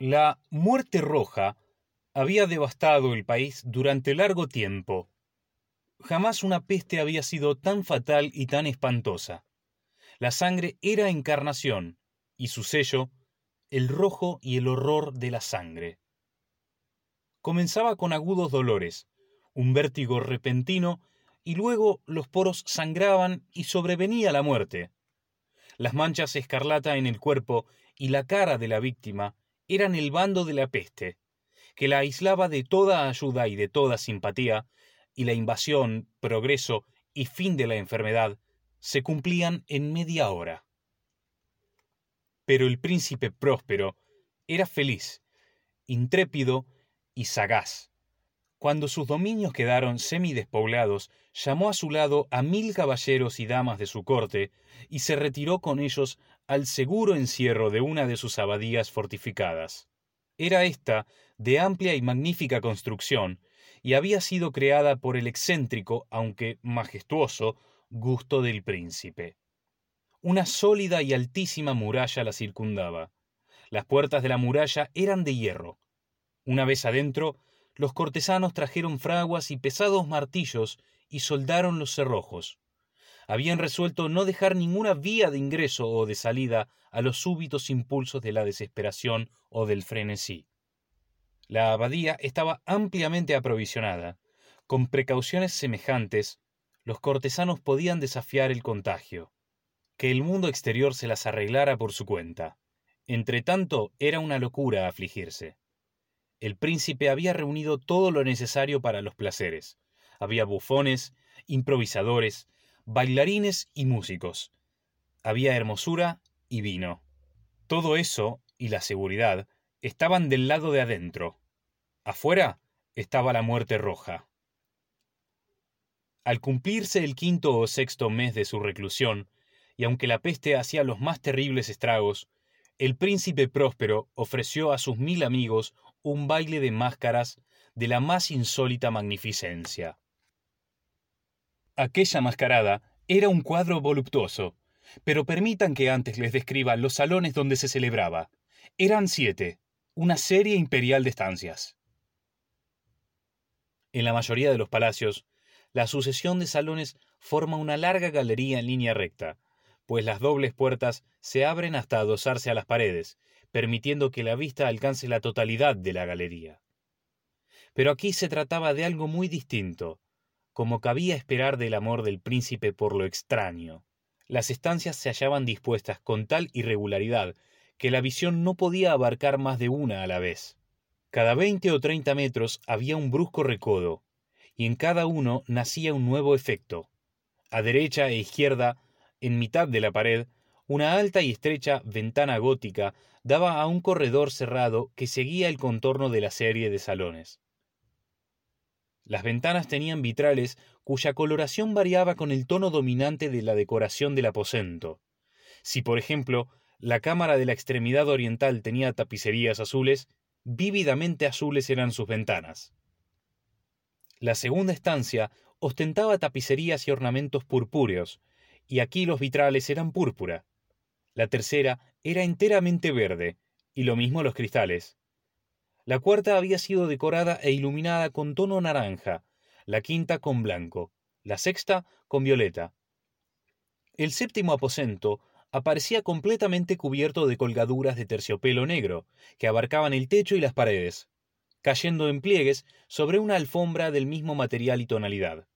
La muerte roja había devastado el país durante largo tiempo. Jamás una peste había sido tan fatal y tan espantosa. La sangre era encarnación, y su sello, el rojo y el horror de la sangre. Comenzaba con agudos dolores, un vértigo repentino, y luego los poros sangraban y sobrevenía la muerte. Las manchas escarlata en el cuerpo y la cara de la víctima eran el bando de la peste, que la aislaba de toda ayuda y de toda simpatía, y la invasión, progreso y fin de la enfermedad se cumplían en media hora. Pero el príncipe próspero era feliz, intrépido y sagaz. Cuando sus dominios quedaron semidespoblados, llamó a su lado a mil caballeros y damas de su corte y se retiró con ellos al seguro encierro de una de sus abadías fortificadas. Era ésta de amplia y magnífica construcción, y había sido creada por el excéntrico, aunque majestuoso, gusto del príncipe. Una sólida y altísima muralla la circundaba. Las puertas de la muralla eran de hierro. Una vez adentro, los cortesanos trajeron fraguas y pesados martillos y soldaron los cerrojos. Habían resuelto no dejar ninguna vía de ingreso o de salida a los súbitos impulsos de la desesperación o del frenesí. La abadía estaba ampliamente aprovisionada. Con precauciones semejantes, los cortesanos podían desafiar el contagio. Que el mundo exterior se las arreglara por su cuenta. Entretanto, era una locura afligirse. El príncipe había reunido todo lo necesario para los placeres. Había bufones, improvisadores, bailarines y músicos. Había hermosura y vino. Todo eso, y la seguridad, estaban del lado de adentro. Afuera estaba la muerte roja. Al cumplirse el quinto o sexto mes de su reclusión, y aunque la peste hacía los más terribles estragos, el príncipe próspero ofreció a sus mil amigos un baile de máscaras de la más insólita magnificencia. Aquella mascarada era un cuadro voluptuoso, pero permitan que antes les describa los salones donde se celebraba. Eran siete, una serie imperial de estancias. En la mayoría de los palacios, la sucesión de salones forma una larga galería en línea recta, pues las dobles puertas se abren hasta adosarse a las paredes, permitiendo que la vista alcance la totalidad de la galería. Pero aquí se trataba de algo muy distinto, como cabía esperar del amor del príncipe por lo extraño. Las estancias se hallaban dispuestas con tal irregularidad que la visión no podía abarcar más de una a la vez. Cada veinte o treinta metros había un brusco recodo, y en cada uno nacía un nuevo efecto. A derecha e izquierda, en mitad de la pared, una alta y estrecha ventana gótica daba a un corredor cerrado que seguía el contorno de la serie de salones. Las ventanas tenían vitrales cuya coloración variaba con el tono dominante de la decoración del aposento. Si, por ejemplo, la cámara de la extremidad oriental tenía tapicerías azules, vívidamente azules eran sus ventanas. La segunda estancia ostentaba tapicerías y ornamentos purpúreos, y aquí los vitrales eran púrpura. La tercera era enteramente verde, y lo mismo los cristales. La cuarta había sido decorada e iluminada con tono naranja, la quinta con blanco, la sexta con violeta. El séptimo aposento aparecía completamente cubierto de colgaduras de terciopelo negro, que abarcaban el techo y las paredes, cayendo en pliegues sobre una alfombra del mismo material y tonalidad.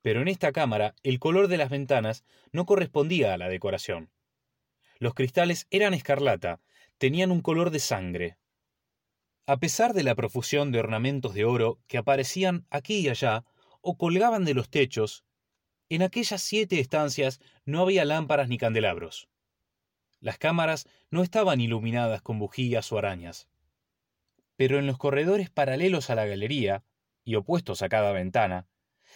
Pero en esta cámara el color de las ventanas no correspondía a la decoración. Los cristales eran escarlata, tenían un color de sangre. A pesar de la profusión de ornamentos de oro que aparecían aquí y allá, o colgaban de los techos, en aquellas siete estancias no había lámparas ni candelabros. Las cámaras no estaban iluminadas con bujías o arañas. Pero en los corredores paralelos a la galería, y opuestos a cada ventana,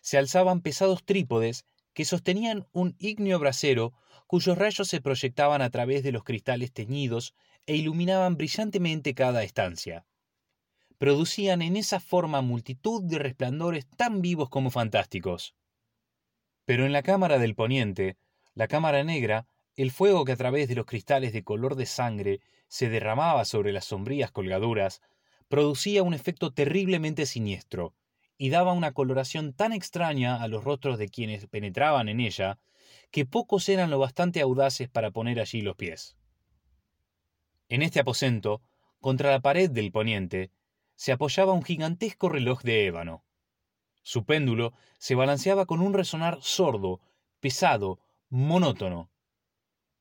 se alzaban pesados trípodes que sostenían un ígneo brasero cuyos rayos se proyectaban a través de los cristales teñidos e iluminaban brillantemente cada estancia producían en esa forma multitud de resplandores tan vivos como fantásticos. Pero en la cámara del poniente, la cámara negra, El fuego que a través de los cristales de color de sangre se derramaba sobre las sombrías colgaduras producía un efecto terriblemente siniestro y daba una coloración tan extraña a los rostros de quienes penetraban en ella que pocos eran lo bastante audaces para poner allí los pies. En este aposento, contra la pared del poniente, se apoyaba un gigantesco reloj de ébano. Su péndulo se balanceaba con un resonar sordo, pesado, monótono.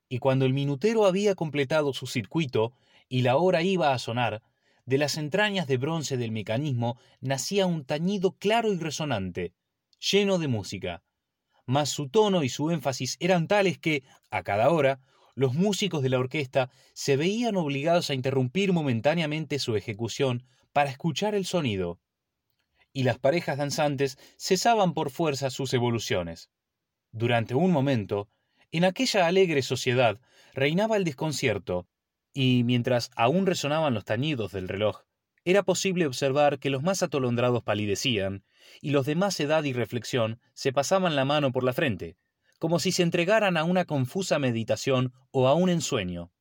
Y cuando el minutero había completado su circuito y la hora iba a sonar, de las entrañas de bronce del mecanismo nacía un tañido claro y resonante, lleno de música. Mas su tono y su énfasis eran tales que, a cada hora, los músicos de la orquesta se veían obligados a interrumpir momentáneamente su ejecución para escuchar el sonido. Y las parejas danzantes cesaban por fuerza sus evoluciones. Durante un momento, en aquella alegre sociedad reinaba el desconcierto, y mientras aún resonaban los tañidos del reloj, era posible observar que los más atolondrados palidecían, y los de más edad y reflexión se pasaban la mano por la frente, como si se entregaran a una confusa meditación o a un ensueño.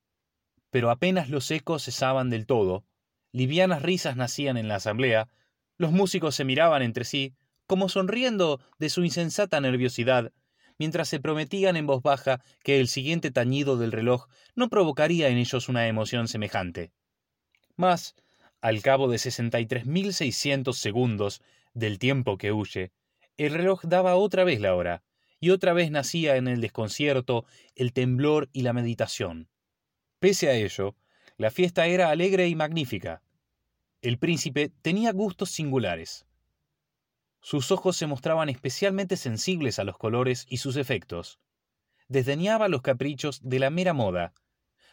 Pero apenas los ecos cesaban del todo, livianas risas nacían en la asamblea, los músicos se miraban entre sí, como sonriendo de su insensata nerviosidad, mientras se prometían en voz baja que el siguiente tañido del reloj no provocaría en ellos una emoción semejante. Mas, al cabo de 63.600 segundos del tiempo que huye, el reloj daba otra vez la hora, y otra vez nacía en el desconcierto, el temblor y la meditación. Pese a ello, la fiesta era alegre y magnífica. El príncipe tenía gustos singulares. Sus ojos se mostraban especialmente sensibles a los colores y sus efectos. Desdeñaba los caprichos de la mera moda.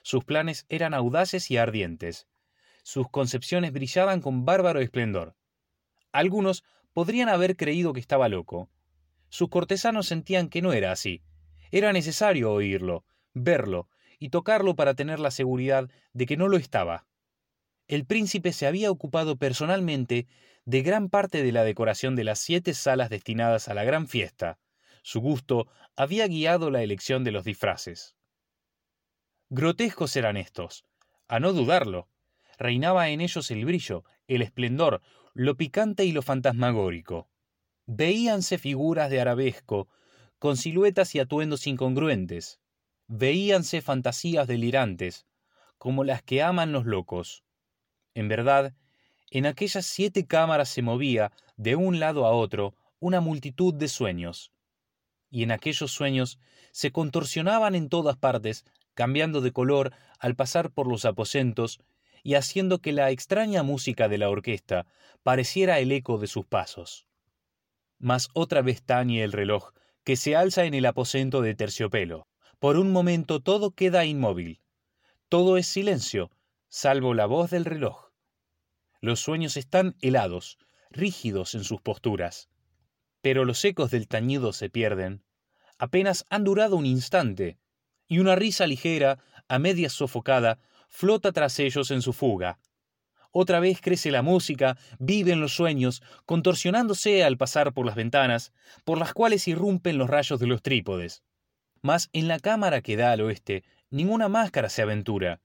Sus planes eran audaces y ardientes. Sus concepciones brillaban con bárbaro esplendor. Algunos podrían haber creído que estaba loco. Sus cortesanos sentían que no era así. Era necesario oírlo, verlo y tocarlo para tener la seguridad de que no lo estaba. El príncipe se había ocupado personalmente de gran parte de la decoración de las siete salas destinadas a la gran fiesta. Su gusto había guiado la elección de los disfraces. Grotescos eran estos, a no dudarlo. Reinaba en ellos el brillo, el esplendor, lo picante y lo fantasmagórico. Veíanse figuras de arabesco, con siluetas y atuendos incongruentes. Veíanse fantasías delirantes, como las que aman los locos. En verdad, en aquellas siete cámaras se movía, de un lado a otro, una multitud de sueños. Y en aquellos sueños se contorsionaban en todas partes, cambiando de color al pasar por los aposentos y haciendo que la extraña música de la orquesta pareciera el eco de sus pasos. Mas otra vez tañe el reloj, que se alza en el aposento de terciopelo. Por un momento todo queda inmóvil. Todo es silencio, salvo la voz del reloj. Los sueños están helados, rígidos en sus posturas. Pero los ecos del tañido se pierden. Apenas han durado un instante, y una risa ligera, a media sofocada, flota tras ellos en su fuga. Otra vez crece la música, viven los sueños, contorsionándose al pasar por las ventanas, por las cuales irrumpen los rayos de los trípodes. Mas en la cámara que da al oeste, ninguna máscara se aventura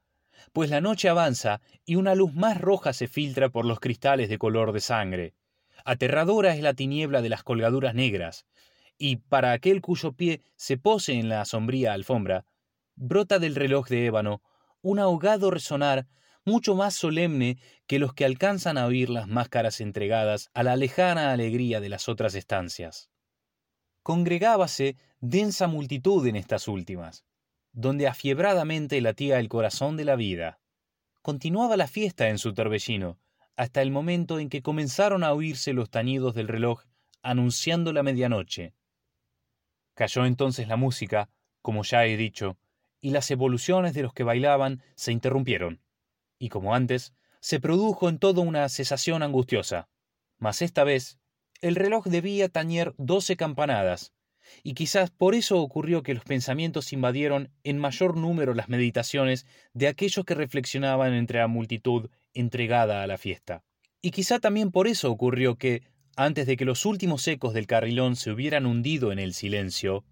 pues la noche avanza y una luz más roja se filtra por los cristales de color de sangre. Aterradora es la tiniebla de las colgaduras negras, y para aquel cuyo pie se pose en la sombría alfombra, brota del reloj de ébano un ahogado resonar mucho más solemne que los que alcanzan a oír las máscaras entregadas a la lejana alegría de las otras estancias. Congregábase densa multitud en estas últimas, donde afiebradamente latía el corazón de la vida. Continuaba la fiesta en su torbellino, hasta el momento en que comenzaron a oírse los tañidos del reloj anunciando la medianoche. Cayó entonces la música, como ya he dicho, y las evoluciones de los que bailaban se interrumpieron, y como antes, se produjo en todo una cesación angustiosa. Mas esta vez, el reloj debía tañer doce campanadas, y quizás por eso ocurrió que los pensamientos invadieron en mayor número las meditaciones de aquellos que reflexionaban entre la multitud entregada a la fiesta. Y quizá también por eso ocurrió que, antes de que los últimos ecos del carrilón se hubieran hundido en el silencio,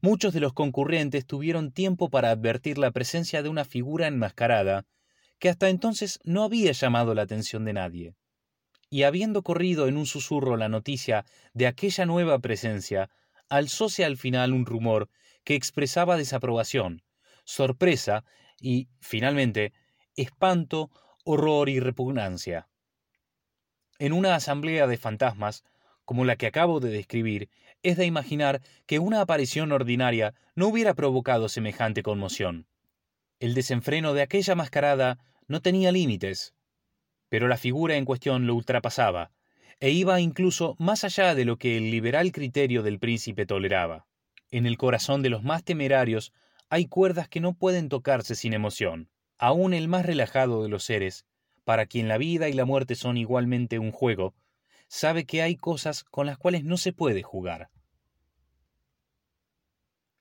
muchos de los concurrentes tuvieron tiempo para advertir la presencia de una figura enmascarada que hasta entonces no había llamado la atención de nadie. Y habiendo corrido en un susurro la noticia de aquella nueva presencia, alzóse al final un rumor que expresaba desaprobación, sorpresa y, finalmente, espanto, horror y repugnancia. En una asamblea de fantasmas, como la que acabo de describir, es de imaginar que una aparición ordinaria no hubiera provocado semejante conmoción. El desenfreno de aquella mascarada no tenía límites, pero la figura en cuestión lo ultrapasaba, e iba incluso más allá de lo que el liberal criterio del príncipe toleraba. En el corazón de los más temerarios hay cuerdas que no pueden tocarse sin emoción. Aún el más relajado de los seres, para quien la vida y la muerte son igualmente un juego, sabe que hay cosas con las cuales no se puede jugar.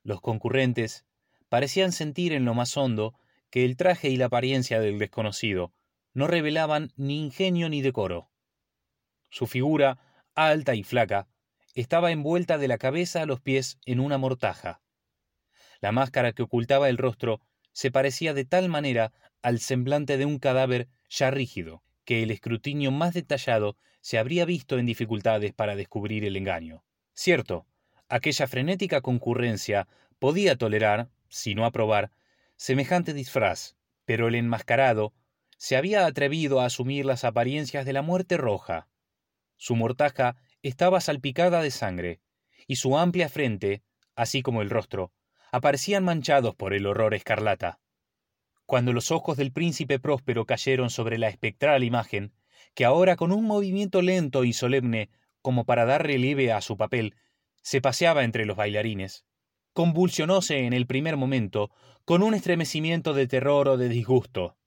Los concurrentes parecían sentir en lo más hondo que el traje y la apariencia del desconocido no revelaban ni ingenio ni decoro. Su figura, alta y flaca, estaba envuelta de la cabeza a los pies en una mortaja. La máscara que ocultaba el rostro se parecía de tal manera al semblante de un cadáver ya rígido, que el escrutinio más detallado se habría visto en dificultades para descubrir el engaño. Cierto, aquella frenética concurrencia podía tolerar, si no aprobar, semejante disfraz, pero el enmascarado se había atrevido a asumir las apariencias de la muerte roja. Su mortaja estaba salpicada de sangre, y su amplia frente, así como el rostro, aparecían manchados por el horror escarlata. Cuando los ojos del príncipe próspero cayeron sobre la espectral imagen, que ahora con un movimiento lento y solemne, como para dar relieve a su papel, se paseaba entre los bailarines. Convulsionóse en el primer momento con un estremecimiento de terror o de disgusto,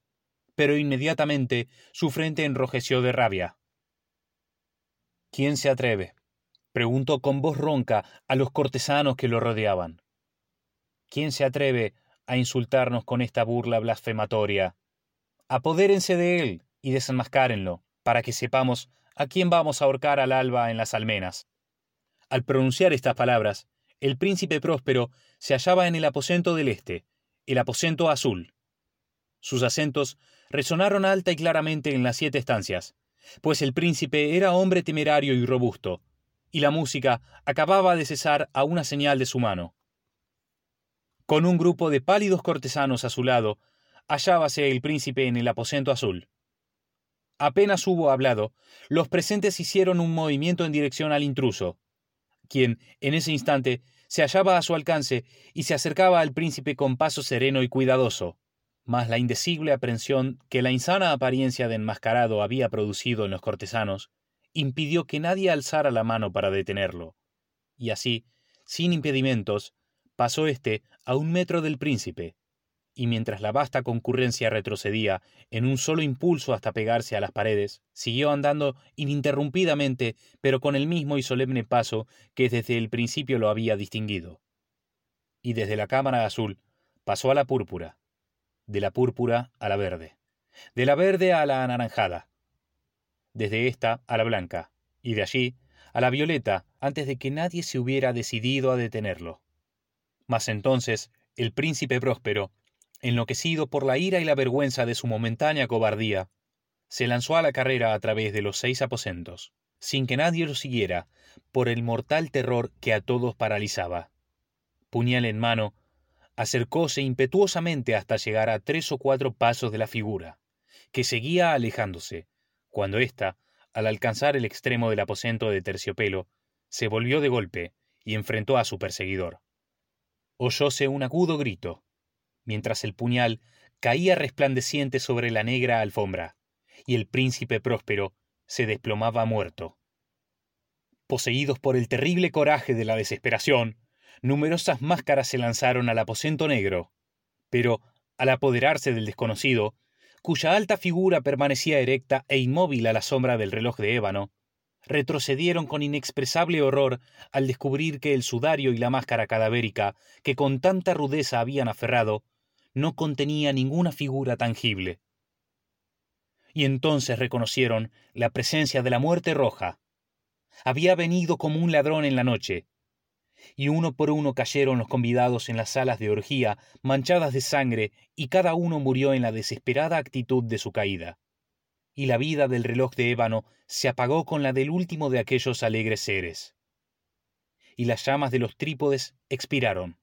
pero inmediatamente su frente enrojeció de rabia. ¿Quién se atreve? preguntó con voz ronca a los cortesanos que lo rodeaban. ¿Quién se atreve a insultarnos con esta burla blasfematoria? Apodérense de él y desenmascárenlo para que sepamos a quién vamos a ahorcar al alba en las almenas. Al pronunciar estas palabras, el príncipe próspero se hallaba en el aposento del este, el aposento azul. Sus acentos resonaron alta y claramente en las siete estancias, pues el príncipe era hombre temerario y robusto, y la música acababa de cesar a una señal de su mano. Con un grupo de pálidos cortesanos a su lado, hallábase el príncipe en el aposento azul. Apenas hubo hablado, los presentes hicieron un movimiento en dirección al intruso, quien, en ese instante, se hallaba a su alcance y se acercaba al príncipe con paso sereno y cuidadoso. Mas la indecible aprensión que la insana apariencia de enmascarado había producido en los cortesanos impidió que nadie alzara la mano para detenerlo. Y así, sin impedimentos, pasó éste a un metro del príncipe, y mientras la vasta concurrencia retrocedía en un solo impulso hasta pegarse a las paredes, siguió andando ininterrumpidamente, pero con el mismo y solemne paso que desde el principio lo había distinguido. Y desde la cámara azul pasó a la púrpura, de la púrpura a la verde, de la verde a la anaranjada, desde esta a la blanca, y de allí a la violeta antes de que nadie se hubiera decidido a detenerlo. Mas entonces el príncipe próspero enloquecido por la ira y la vergüenza de su momentánea cobardía, se lanzó a la carrera a través de los seis aposentos, sin que nadie lo siguiera, por el mortal terror que a todos paralizaba. Puñal en mano, acercóse impetuosamente hasta llegar a tres o cuatro pasos de la figura, que seguía alejándose, cuando ésta, al alcanzar el extremo del aposento de terciopelo, se volvió de golpe y enfrentó a su perseguidor. Oyóse un agudo grito, mientras el puñal caía resplandeciente sobre la negra alfombra, y el príncipe próspero se desplomaba muerto. Poseídos por el terrible coraje de la desesperación, numerosas máscaras se lanzaron al aposento negro, pero, al apoderarse del desconocido, cuya alta figura permanecía erecta e inmóvil a la sombra del reloj de ébano, retrocedieron con inexpresable horror al descubrir que el sudario y la máscara cadavérica que con tanta rudeza habían aferrado no contenía ninguna figura tangible. Y entonces reconocieron la presencia de la muerte roja. Había venido como un ladrón en la noche, y uno por uno cayeron los convidados en las salas de orgía, manchadas de sangre, y cada uno murió en la desesperada actitud de su caída. Y la vida del reloj de ébano se apagó con la del último de aquellos alegres seres. Y las llamas de los trípodes expiraron,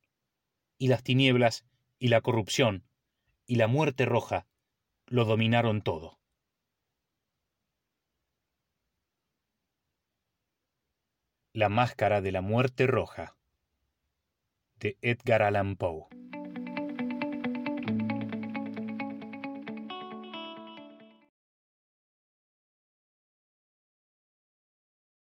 y las tinieblas, y la corrupción, y la muerte roja lo dominaron todo. La máscara de la muerte roja de Edgar Allan Poe